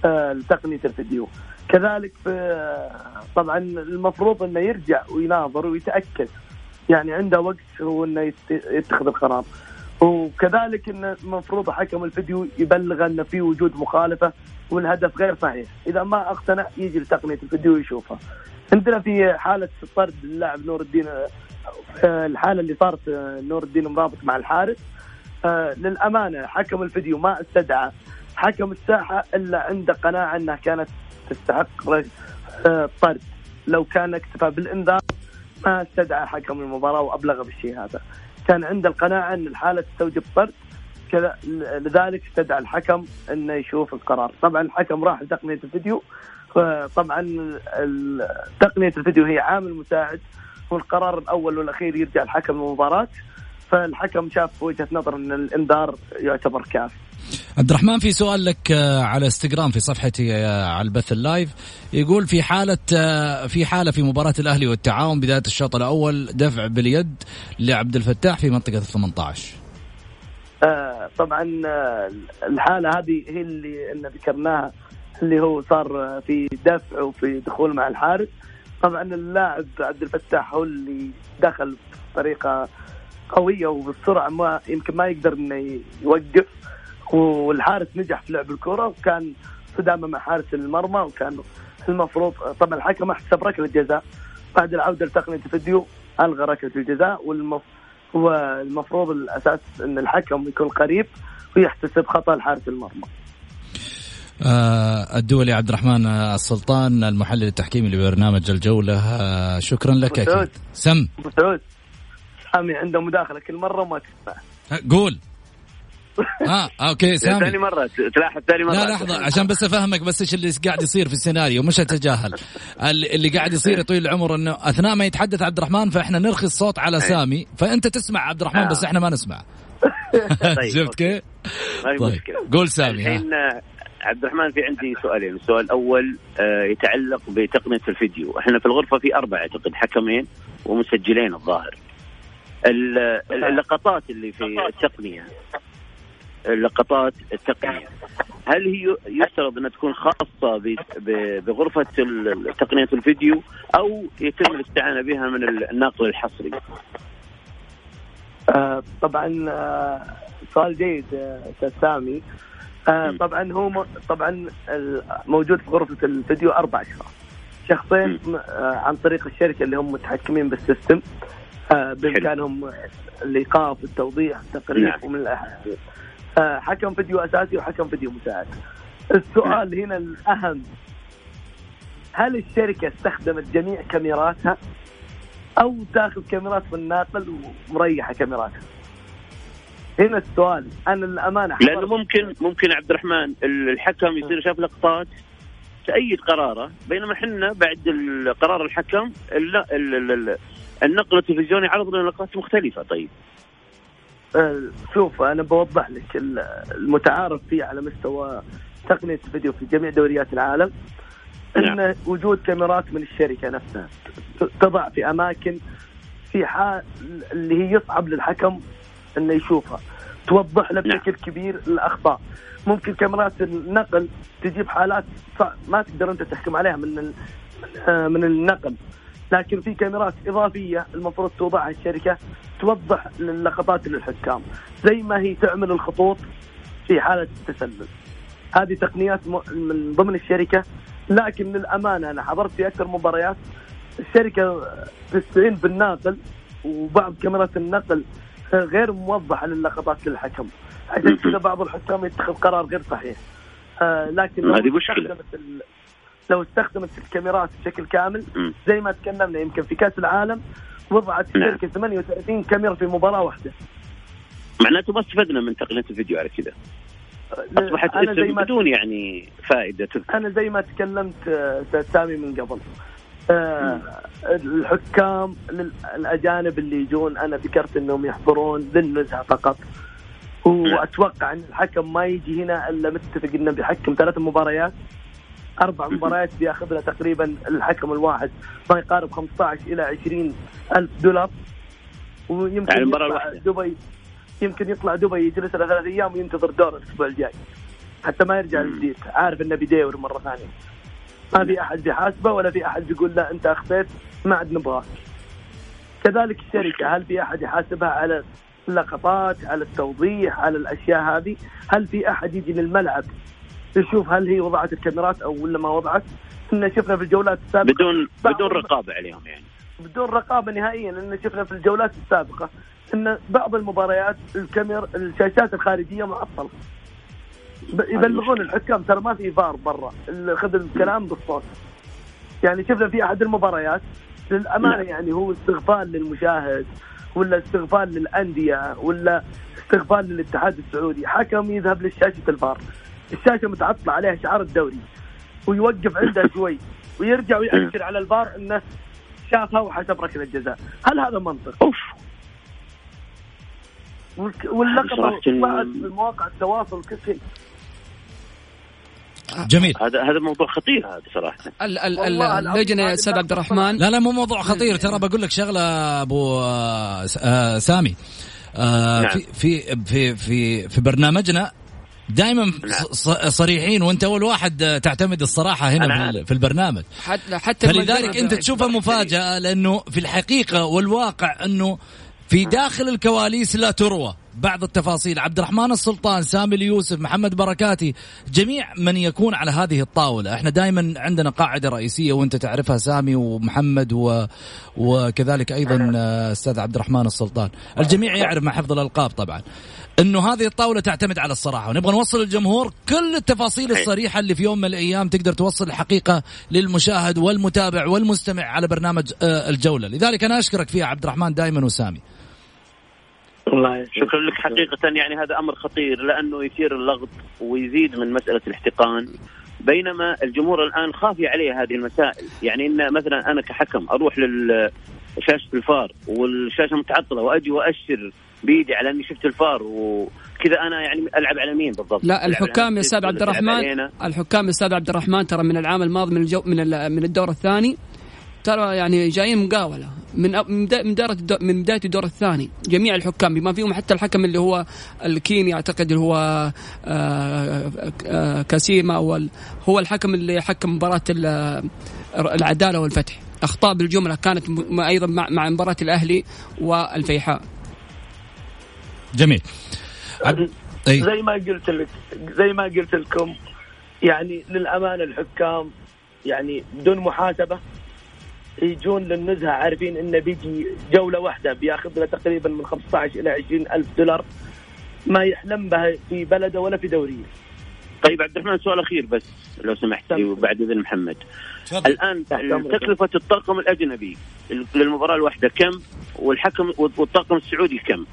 لتقنية الفيديو. كذلك في طبعا المفروض إنه يرجع ويناظر ويتأكد. يعني عنده وقت هو إنه يتخذ القرار. وكذلك إن المفروض حكم الفيديو يبلغ ان في وجود مخالفة والهدف غير صحيح. إذا ما أقتنع يجي لتقنية الفيديو ويشوفها عندنا في حالة طرد اللاعب نور الدين الحالة اللي صارت نور الدين مرابط مع الحارس. للأمانة حكم الفيديو ما استدعى حكم الساحة إلا عنده قناعة إنها كانت تستحق طرد. لو كان اكتفى بالإنذار ما استدعى حكم المباراة وأبلغ بالشيء هذا. كان عنده القناعة إن الحالة تستوجب طرد كذا لذلك استدعى الحكم إنه يشوف القرار. طبعا الحكم راح لتقنية الفيديو طبعا تقنية الفيديو هي عامل مساعد والقرار الأول والأخير يرجع الحكم المباراه فالحكم شاف وجهة نظر إن الإنذار يعتبر كافي عبد الرحمن في سؤال لك على إنستغرام في صفحتي على البث ال live. يقول في حالة في حالة في مباراة الأهلي والتعاون بداية الشوط الأول دفع باليد لعبد الفتاح في منطقة ال 18 آه طبعا الحالة هذه هي اللي ذكرناها اللي هو صار في دفع وفي دخول مع الحارس. طبعا اللاعب عبد الفتاح هو اللي دخل بطريقة قوية وبالسرعة ما يمكن ما يقدر إنه يوقف والحارس نجح في لعب الكرة وكان صدامة مع حارس المرمى وكان المفروض طبعا الحكم احتسب ركلة جزاء بعد العودة لتقنيه الفيديو ألغى ركلة الجزاء والمف... والمفروض الأساس إن الحكم يكون قريب ويحتسب خطأ لحارس المرمى. آه الدولي عبد الرحمن السلطان المحلل التحكيمي لبرنامج الجولة. آه شكرا لك أكيد. سم. سعود. سامي عنده مداخلة كل مرة ما تسمع قول. آه أوكي سامي. ثاني مرة تلاحظ ثاني مرة. لا لحظة عشان بس أفهمك بس إيش اللي قاعد يصير في السيناريو مش أتجاهل. اللي قاعد يصير طويل العمر إنه أثناء ما يتحدث عبد الرحمن فإحنا نرخي الصوت على سامي فأنت تسمع عبد الرحمن بس إحنا ما نسمع. طيب، شفت كيف؟ طيب قول سامي الحين عبد الرحمن في عندي سؤالين، السؤال الأول آه، يتعلق بتقنية الفيديو، إحنا في الغرفة في أربعة أعتقد حكمين ومسجلين الظاهر. اللقطات اللي في التقنية. اللقطات التقنية. هل هي يفترض أنها تكون خاصة بغرفة تقنية الفيديو أو يتم الاستعانة بها من الناقل الحصري؟ آه طبعا آه سؤال جيد أستاذ سامي. آه طبعا هو طبعا موجود في غرفة الفيديو أربع أشخاص. شخصين آه عن طريق الشركة اللي هم متحكمين بالسيستم. آه بإمكانهم الايقاف التوضيح التقرير نعم. ومن آه حكم فيديو أساسي وحكم فيديو مساعد. السؤال نعم. هنا الأهم. هل الشركة استخدمت جميع كاميراتها؟ أو تاخذ كاميرات من الناقل ومريحة كاميراتها؟ هنا السؤال أنا الامانه لأنه ممكن ممكن عبد الرحمن الحكم يصير شاف لقطات تأيد قراره بينما إحنا بعد قرار الحكم النقل التلفزيوني عرض لنا لقطات مختلفة. طيب. أه، شوف أنا بوضح لك المتعارف فيه على مستوى تقنية الفيديو في جميع دوريات العالم نعم. ان وجود كاميرات من الشركة نفسها تضع في أماكن في حال اللي هي يصعب للحكم إنه يشوفها. توضح له نعم. بشكل كبير الاخطاء ممكن كاميرات النقل تجيب حالات ما تقدر أنت تحكم عليها من من النقل. لكن في كاميرات إضافية المفروض توضعها الشركة توضح اللقطات للحكام. زي ما هي تعمل الخطوط في حالة التسلل. هذه تقنيات من ضمن الشركة. لكن للأمانة أنا حضرت في أكثر مباريات الشركة تستعين بالناقل وبعض كاميرات النقل غير موضحه للقطات للحكم. عشان كذا بعض الحكام يتخذ قرار غير صحيح. آه لكن لو هذه مشكلة. لو استخدمت الكاميرات بشكل كامل زي ما تكلمنا يمكن في كأس العالم وضعت نعم. الشركة 38 كاميرا في مباراة واحدة. معناته ما استفدنا من تقنية الفيديو على كذا. أصبحت أنا زي ما بدون يعني فائدة. تذكر. أنا زي ما تكلمت آه، أستاذ سامي من قبل. آه الحكام الأجانب اللي يجون أنا ذكرت إنهم يحضرون للنزهة فقط. وأتوقع إن الحكم ما يجي هنا إلا متفق إنه بيحكم ثلاث مباريات. أربع مباريات بياخذ له تقريبا الحكم الواحد. ما يقارب 15 إلى 20 ألف دولار. ويمكن يعني يطلع دبي يمكن يطلع دبي يجلس له ثلاث أيام وينتظر دور الأسبوع الجاي. حتى ما يرجع الجديد. عارف إنه بيدور مرة ثانية. ما في أحد بيحاسبه ولا في أحد بيقول لا أنت اخطيت ما عاد نبغاك. كذلك الشركة هل في أحد يحاسبها على اللقطات على التوضيح على الأشياء هذه؟ هل في أحد يجي للملعب يشوف هل هي وضعت الكاميرات أو ولا ما وضعت؟ إحنا شفنا في الجولات السابقة بدون بدون رقابة عليهم يعني. بدون رقابة نهائيا لأن شفنا في الجولات السابقة إن بعض المباريات الكاميرا الشاشات الخارجية معطلة. يبلغون الحكام ترى ما في فار برا. خذ الكلام بالصوت. يعني شفنا في أحد المباريات للأمانة نعم. يعني هو استغفال للمشاهد ولا استغفال للأندية ولا استغفال للاتحاد السعودي. حكم يذهب لشاشه الفار. الشاشة متعطلة عليها شعار الدوري. ويوقف عندها شوي. ويرجع ويأشر على الفار إنه شافها وحسب ركلة الجزاء. هل هذا منطق؟ أوف. واللقطه طلعت في مواقع التواصل شيء جميل. هذا هذا موضوع خطير هذا صراحة. اللجنة يا أستاذ عبد الرحمن. لا لا مو موضوع خطير. ترى بقول لك شغلة أبو آه، آه، سامي. آه نعم. في في في في في برنامجنا دائما نعم. صريحين وأنت أول واحد تعتمد الصراحة هنا في البرنامج. حتى حتى فلذلك أنت تشوفها مفاجأة لأنه في الحقيقة والواقع أنه في داخل الكواليس لا تروى. بعض التفاصيل. عبد الرحمن السلطان سامي اليوسف محمد بركاتي جميع من يكون على هذه الطاولة. إحنا دائما عندنا قاعدة رئيسية وأنت تعرفها سامي ومحمد و... وكذلك أيضا أستاذ عبد الرحمن السلطان. الجميع يعرف مع حفظ الألقاب طبعا. إنه هذه الطاولة تعتمد على الصراحة. ونبغى نوصل للجمهور كل التفاصيل الصريحة اللي في يوم من الأيام تقدر توصل الحقيقة للمشاهد والمتابع والمستمع على برنامج آه، الجولة. لذلك أنا أشكرك فيها عبد الرحمن دائما وسامي. الله شكرا لك. حقيقة يعني هذا أمر خطير لأنه يثير اللغط ويزيد من مسألة الاحتقان. بينما الجمهور الآن خافي عليه هذه المسائل. يعني إن مثلا أنا كحكم أروح لل شاشة الفار والشاشة متعطلة وأجي وأشر بيدي على إني شفت الفار وكذا أنا يعني ألعب على مين بالضبط؟ لا الحكام يا أستاذ عبد الرحمن الحكام يا أستاذ عبد الرحمن ترى من العام الماضي من الجو من من الدور الثاني ترى يعني جايين مقاولة. من من دار من بداية الدور الثاني. جميع الحكام بما فيهم حتى الحكم اللي هو الكيني أعتقد اللي هو آه، آه، كاسيما هو هو الحكم اللي حكم مباراة العدالة والفتح. أخطاء بالجملة كانت أيضا مع مباراة الأهلي والفيحاء. جميل. زي ما قلت لك زي ما قلت لكم يعني للأمانة الحكام يعني بدون محاسبة يجون للنزهة عارفين انه بيجي جولة واحدة بياخذ له تقريبا من 15 إلى 20 ألف دولار ما يحلم بها في بلده ولا في دوريه. طيب عبد الرحمن سؤال أخير بس لو سمحت وبعد إذن محمد. الآن تكلفة الطاقم الأجنبي للمباراة الواحدة كم والحكم والطاقم السعودي كم؟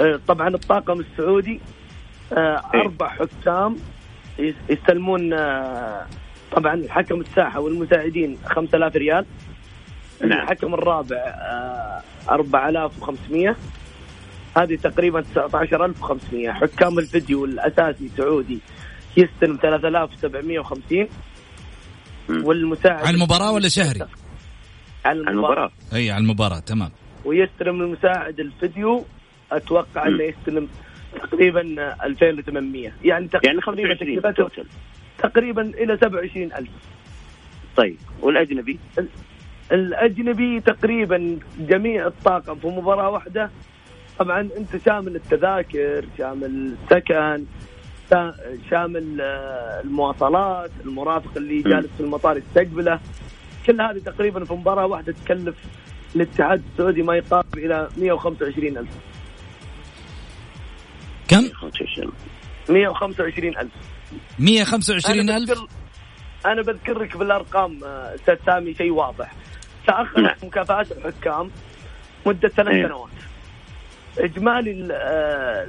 آه، طبعا الطاقم السعودي آه، إيه. أربع حكام يستلمون آه، طبعا الحكم الساحة والمساعدين 5000 ريال. نعم. الحكم الرابع 4500 هذه تقريبا 19500 حكام الفيديو الأساسي سعودي يستلم 3750 والمساعد على المباراة ولا شهري؟ على المباراة. أي على المباراة تمام. ويستلم المساعد الفيديو أتوقع إنه يستلم تقريبا 2800 يعني تقريبا يعني تكلفته تقريبا إلى 27000 طيب والأجنبي؟ الأجنبي تقريبا جميع الطاقم في مباراة واحدة. طبعا أنت شامل التذاكر شامل السكن شامل آه، المواصلات المرافق اللي جالس في المطار يستقبله. كل هذه تقريبا في مباراة واحدة تكلف الاتحاد السعودي ما يقارب إلى 125 ألف. كم؟ 125 ألف. 125 ألف. أنا بذكرك بالأرقام آه، أستاذ سامي شيء واضح. تاخرت نعم. مكافآت الحكام مدة ثلاث نعم. سنوات. إجمالي آه،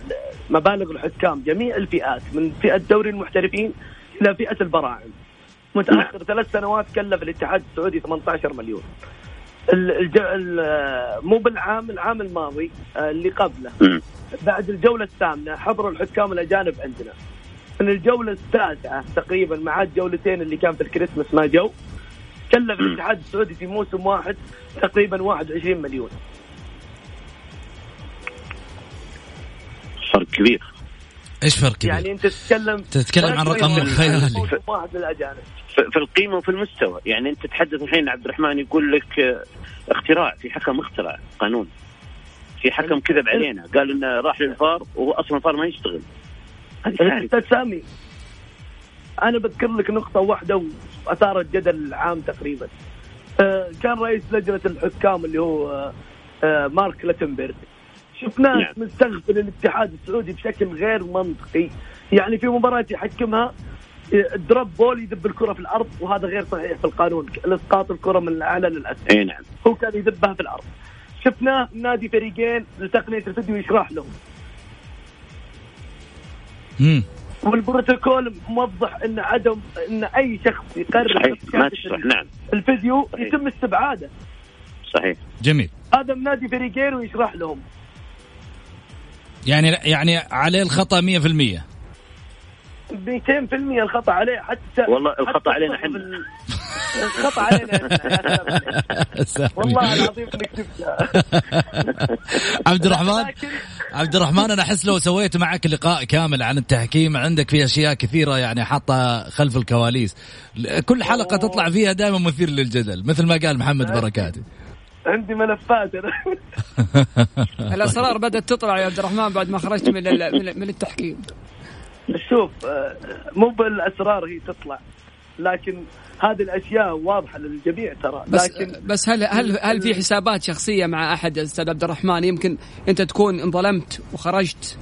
مبالغ الحكام جميع الفئات من فئة دوري المحترفين إلى فئة البراعم. متأخر ثلاث سنوات كلف الاتحاد السعودي 18 مليون. الج... مو بالعام العام الماضي آه، اللي قبله. بعد الجولة الثامنة حضروا الحكام الأجانب عندنا. من الجولة التاسعه تقريبا مع الجولتين اللي كان في الكريسماس ما جو كلف الاتحاد السعودي في موسم واحد تقريبا 21 مليون. فرق كبير. إيش فرق كبير؟ يعني أنت تتكلم تتكلم عن رقم خيالي واحد للأجانب. في القيمة وفي المستوى. يعني أنت تتحدث الحين عبد الرحمن يقول لك آه، اختراع في حكم اخترع قانون. في حكم كذب علينا قال إنه راح للفار وهو أصلا الفار ما يشتغل. أستاذ سامي أنا بذكر لك نقطة واحدة واثارت جدل عام تقريبا. آه، كان رئيس لجنة الحكام اللي هو آه، مارك لاتنبرغ. شفناه نعم. مستغفل الاتحاد السعودي بشكل غير منطقي. يعني في مباراة يحكمها drop ball يدب الكرة في الأرض وهذا غير صحيح في القانون اسقاط الكرة من الاعلى للاسفل إي نعم. هو كان يدبها في الأرض. شفناه نادي فريقين لتقنية الفيديو يشرح لهم. والبروتوكول موضح إن عدم إن أي شخص يقرر ما تشرح نعم. الفيديو صحيح. يتم استبعاده. صحيح. جميل. هذا نادي فريقين ويشرح لهم. يعني يعني عليه الخطأ 100% 200% الخطأ عليه حتى والله الخطأ علينا إحنا. الخطأ علينا والله العظيم إنك عبد الرحمن عبد الرحمن أنا أحس لو سويت معك لقاء كامل عن التحكيم عندك في أشياء كثيرة يعني حاطة خلف الكواليس. كل حلقة تطلع فيها دائما مثير للجدل مثل ما قال محمد بركاتي. عندي ملفات الأسرار بدأت تطلع يا عبد الرحمن بعد ما خرجت من من التحكيم. شوف آه، مو بالأسرار هي تطلع لكن هذه الأشياء واضحة للجميع ترى بس لكن بس هل هل هل في حسابات شخصية مع أحد أستاذ عبد الرحمن؟ يمكن أنت تكون انظلمت وخرجت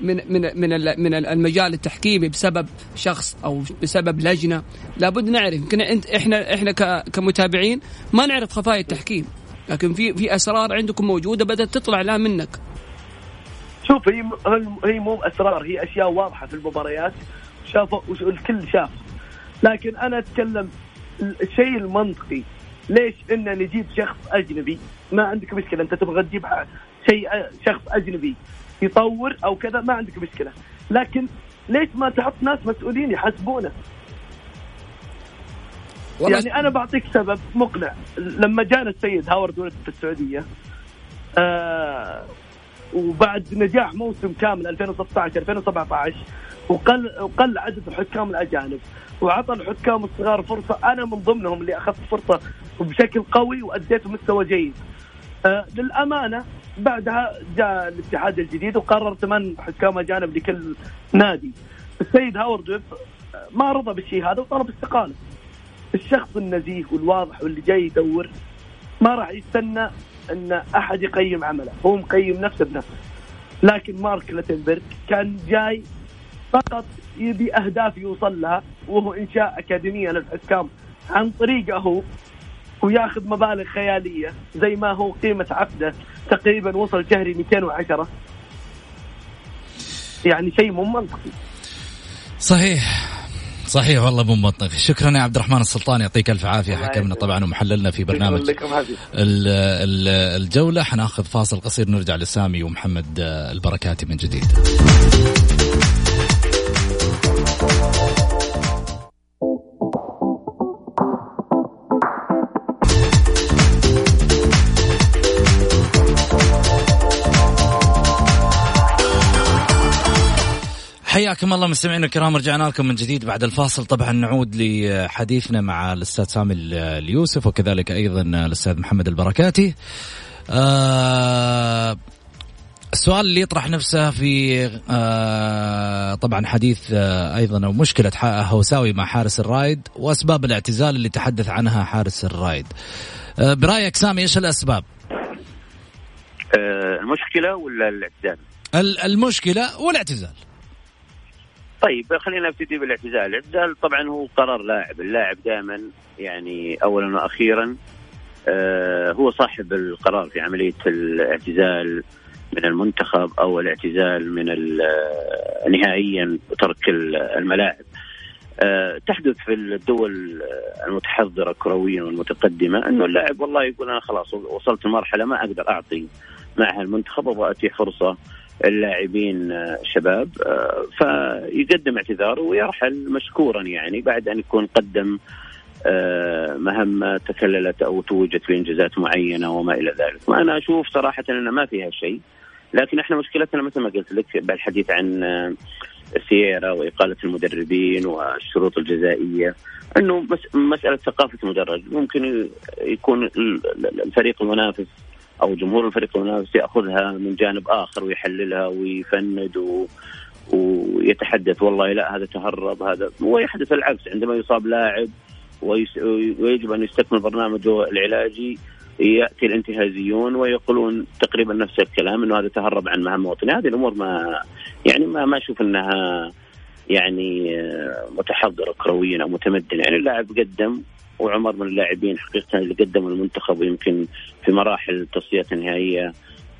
من من من من المجال التحكيمي بسبب شخص أو بسبب لجنة. لابد نعرف يمكن انت إحنا إحنا كمتابعين ما نعرف خفايا التحكيم لكن في في أسرار عندكم موجودة بدأت تطلع الان منك. شوف هي هي مو اسرار هي أشياء واضحة في المباريات. شافوا الكل شاف. لكن أنا أتكلم الشيء المنطقي. ليش إن نجيب شخص أجنبي؟ ما عندك مشكلة أنت تبغى تجيب شيء شخص أجنبي يطور أو كذا ما عندك مشكلة. لكن ليش ما تحط ناس مسؤولين يحاسبونه؟ يعني أنا بعطيك سبب مقنع. لما جانا السيد هاورد ولد في السعودية آه وبعد نجاح موسم كامل 2016 2017 وقل وقل عدد الحكام الأجانب وعطى الحكام الصغار فرصة أنا من ضمنهم اللي أخذت فرصة بشكل قوي وأديت مستوى جيد. آه للأمانة بعدها جاء الاتحاد الجديد وقرر ثمان حكام أجانب لكل نادي. السيد هاورد ويب ما رضى بالشيء هذا وطلب استقالة. الشخص النزيه والواضح واللي جاي يدور ما راح يستنى أن أحد يقيم عمله، هو مقيم نفسه بنفسه. لكن مارك لاتنبرغ كان جاي فقط يبي أهداف يوصل لها وهو إنشاء أكاديمية للحكام عن طريقه هو وياخذ مبالغ خيالية زي ما هو قيمة عقده تقريبا وصل شهري 210 يعني شيء مو منطقي. صحيح. صحيح والله مو منطقي شكرا يا عبد الرحمن السلطان يعطيك ألف عافية حكمنا. طبعا ومحللنا في برنامج الجولة. حناخذ فاصل قصير نرجع لسامي ومحمد البركاتي من جديد. حياكم الله مستمعينا الكرام رجعنا لكم من جديد بعد الفاصل طبعا نعود لحديثنا مع الأستاذ سامي اليوسف وكذلك أيضا الأستاذ محمد البركاتي. آه السؤال اللي يطرح نفسه في آه طبعا حديث آه أيضا أو مشكلة هوساوي مع حارس الرايد وأسباب الاعتزال اللي تحدث عنها حارس الرايد. آه برأيك سامي إيش الأسباب؟ آه، المشكلة ولا الاعتزال؟ المشكلة والاعتزال. طيب خلينا نبتدي بالاعتزال، الاعتزال طبعا هو قرار لاعب، اللاعب دائما يعني اولا وأخيرا آه هو صاحب القرار في عملية الاعتزال من المنتخب أو الاعتزال من آه، نهائيا ترك الملاعب. أه تحدث في الدول المتحضرة كرويا والمتقدمة إنه اللاعب والله يقول أنا خلاص وصلت لمرحلة ما أقدر أعطي معها المنتخب أبغى اتيح فرصة اللاعبين آه، شباب آه، فيقدم اعتذاره ويرحل مشكورا يعني بعد أن يكون قدم آه، مهمة تكللت أو توجت بإنجازات معينة وما إلى ذلك. ما أنا أشوف صراحة أن ما فيها شيء لكن إحنا مشكلتنا مثل ما قلت لك بالحديث عن السيارة وإقالة المدربين والشروط الجزائية أنه مسألة ثقافة المدرب ممكن يكون الفريق المنافس أو جمهور الفريق المنافس يأخذها من جانب آخر ويحللها ويفند و... ويتحدث. والله لا هذا تهرب هذا ويحدث العكس. عندما يصاب لاعب ويس... ويجب أن يستكمل برنامجه العلاجي يأتي الانتهازيون ويقولون تقريبا نفس الكلام إنه هذا تهرب عن مهام وطنيه هذه الأمور ما يعني ما ما أشوف إنها يعني متحضرة كرويا أو متمدن يعني اللاعب قدم وعمر من اللاعبين حقيقة اللي قدموا المنتخب ويمكن في مراحل التصفيات النهائية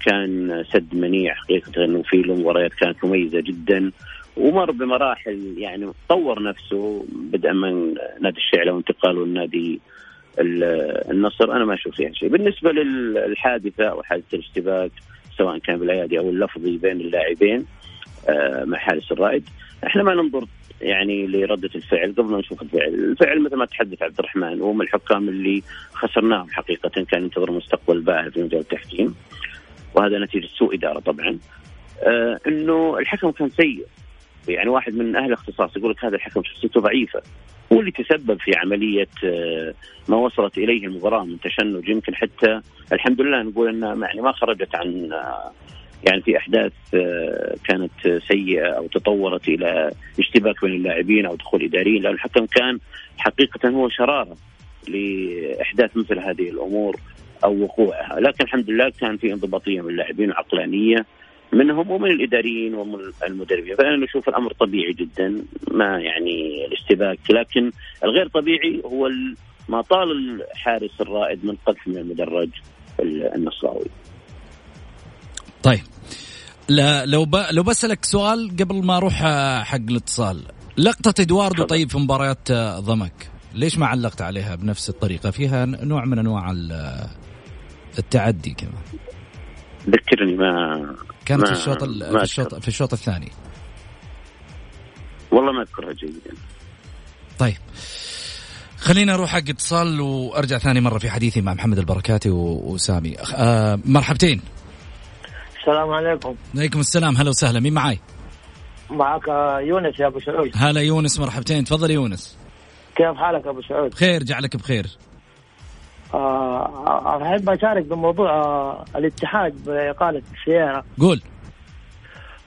كان سد منيع حقيقة إنه في له مباريات كانت مميزة جدا. ومر بمراحل يعني طور نفسه بدءا من نادي الشعله وانتقاله لنادي النصر. أنا ما أشوف فيها شيء. بالنسبة للحادثة أو حادثة الاشتباك سواء كان بالأيادي أو اللفظي بين اللاعبين آه، مع حارس الرائد إحنا ما ننظر يعني لردة الفعل قبل ما نشوف الفعل، الفعل مثل ما تحدث عبد الرحمن وهم الحكام اللي خسرناهم حقيقة كان ينتظر مستقبل باهر في مجال التحكيم. وهذا نتيجة سوء إدارة طبعا. آه إنه الحكم كان سيء. يعني واحد من أهل الاختصاص يقول لك هذا الحكم شخصيته ضعيفة. هو اللي تسبب في عملية آه، ما وصلت إليه المباراة من تشنج يمكن حتى الحمد لله نقول انها يعني ما خرجت عن آه، يعني في أحداث آه، كانت سيئة أو تطورت إلى اشتباك بين اللاعبين أو دخول إداريين لأن الحكم كان حقيقة هو شرارة لأحداث مثل هذه الأمور أو وقوعها، لكن الحمد لله كان في انضباطية من اللاعبين وعقلانيه منهم ومن الإداريين ومن المدربين، فأنا نشوف الأمر طبيعي جدا ما يعني الاشتباك، لكن الغير طبيعي هو ما طال الحارس الرائد من قذف من المدرج النصراوي. طيب. لا لو ب... لو بسألك سؤال قبل ما أروح حق الاتصال. لقطة إدواردو طيب في مباريات ضمك. ليش ما علقت عليها بنفس الطريقة؟ فيها نوع من أنواع التعدي كمان ذكرني ما كانت ما في الشوط في الشوط في الشوط الثاني. والله ما أذكرها جيدا. طيب. خلينا أروح حق اتصال وأرجع ثاني مرة في حديثي مع محمد البركاتي وسامي. آه مرحبتين. السلام عليكم. عليكم السلام. هلا وسهلا. مين معاي؟ معك يونس يا أبو سعود. هلا يونس مرحبتين. تفضل يونس. كيف حالك أبو سعود؟ بخير جعلك بخير. آه أحب أشارك بموضوع آه الاتحاد بإقالة السيارة. قول.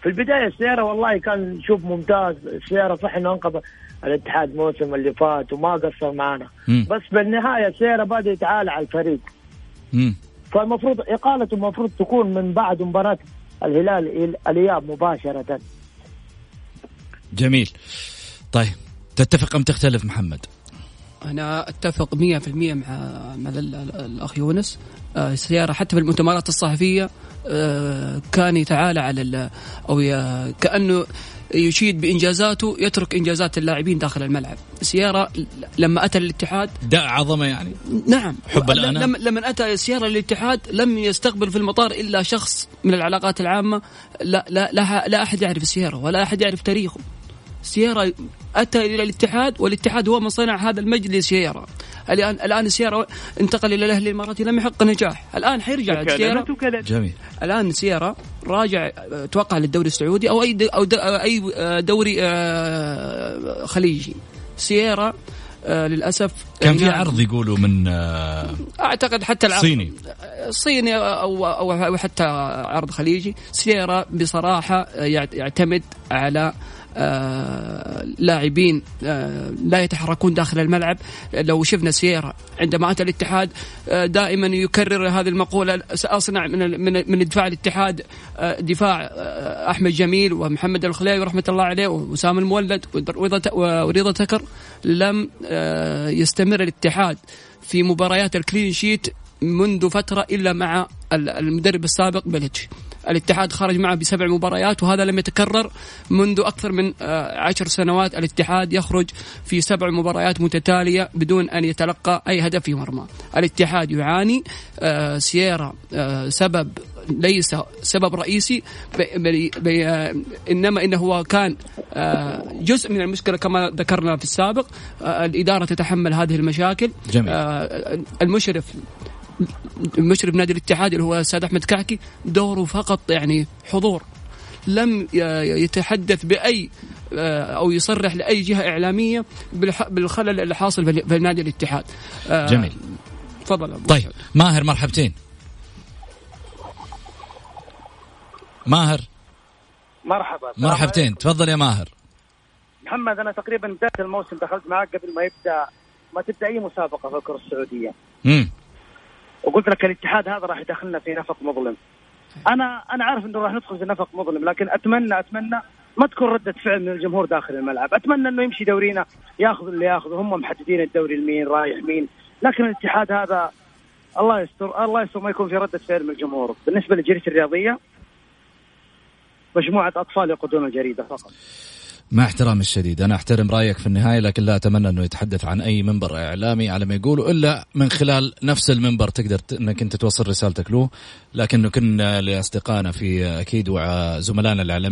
في البداية السيارة والله كان شوف ممتاز. السيارة صح إنه أنقذ الاتحاد الموسم اللي فات وما قصر معنا. بس بالنهاية السيارة بدا يتعالى على الفريق. مم. فالمفروض اقالته المفروض تكون من بعد مباراة الهلال الإياب مباشرة جميل طيب تتفق أم تختلف محمد؟ أنا أتفق 100% مع مع الأخ يونس. آه، السيارة حتى في المؤتمرات الصحفية آه، كان يتعالى على أو كأنه يشيد بإنجازاته يترك إنجازات اللاعبين داخل الملعب. سياره لما أتى الاتحاد داء عظمة يعني. نعم. حب الأنا لما, لما أتى سياره للاتحاد لم يستقبل في المطار إلا شخص من العلاقات العامة. لا لا لا, لا أحد يعرف السيارة ولا أحد يعرف تاريخه. سيارة أتى إلى الاتحاد والاتحاد هو من صنع هذا المجلس سيارة. الآن الآن السيارة انتقل إلى الأهلي الإماراتي لم يحقق نجاح. الآن حيرجع السيارة. جميل. الآن سيارة راجع توقع للدوري السعودي أو أي أو أي دوري آه، خليجي. سيارة آه للأسف كان في عرض يقولوا من آه أعتقد حتى العرض صيني. صيني أو أو حتى عرض خليجي. سيارة بصراحة يعتمد على آه، لاعبين آه، لا يتحركون داخل الملعب. لو شفنا سييرا عندما أتى الاتحاد آه، دائما يكرر هذه المقولة سأصنع من من من دفاع الاتحاد دفاع أحمد جميل ومحمد الخليوي رحمة الله عليه وسام المولد ورضا تكر لم يستمر الاتحاد في مباريات ال clean sheet منذ فترة إلا مع المدرب السابق بيليتش الاتحاد خرج معه بسبع مباريات وهذا لم يتكرر منذ أكثر من آه، عشر سنوات. الاتحاد يخرج في سبع مباريات متتالية بدون أن يتلقى أي هدف في مرمى. الاتحاد يعاني آه، سييرا آه، سبب ليس سبب رئيسي بي بي إنما إنه هو كان جزء من المشكلة كما ذكرنا في السابق. الإدارة تتحمل هذه المشاكل. جميل. المشرف مشرف نادي الاتحاد اللي هو الاستاذ أحمد كعكي دوره فقط يعني حضور. لم يتحدث بأي آه، أو يصرح لأي جهة إعلامية بالخلل اللي حاصل في نادي الاتحاد. آه، جميل. تفضل طيب ماهر مرحبتين. ماهر؟ مرحبا. مرحبتين. تفضل يا ماهر. محمد أنا تقريبا بداية الموسم دخلت معك قبل ما يبدأ ما تبدأ أي مسابقة في الكرة السعودية؟ امم وقلت لك الاتحاد هذا راح يدخلنا في نفق مظلم. أنا أنا عارف إنه راح ندخل في نفق مظلم لكن اتمنى أتمنى ما تكون ردة فعل من الجمهور داخل الملعب، أتمنى إنه يمشي دورينا ياخذ اللي ياخذه. هم محددين الدوري لمين رايح مين، لكن الاتحاد هذا الله يستر الله يستر ما يكون في ردة فعل من الجمهور، بالنسبة للجريدة الرياضية مجموعة أطفال يقودون الجريدة فقط. مع احترامي الشديد. أنا أحترم رأيك في النهاية لكن لا أتمنى أنه يتحدث عن أي منبر إعلامي على ما يقولوا إلا من خلال نفس المنبر تقدر أنك أنت توصل رسالتك له. لكن كنا لأصدقائنا في أكيد وزملائنا الإعلاميين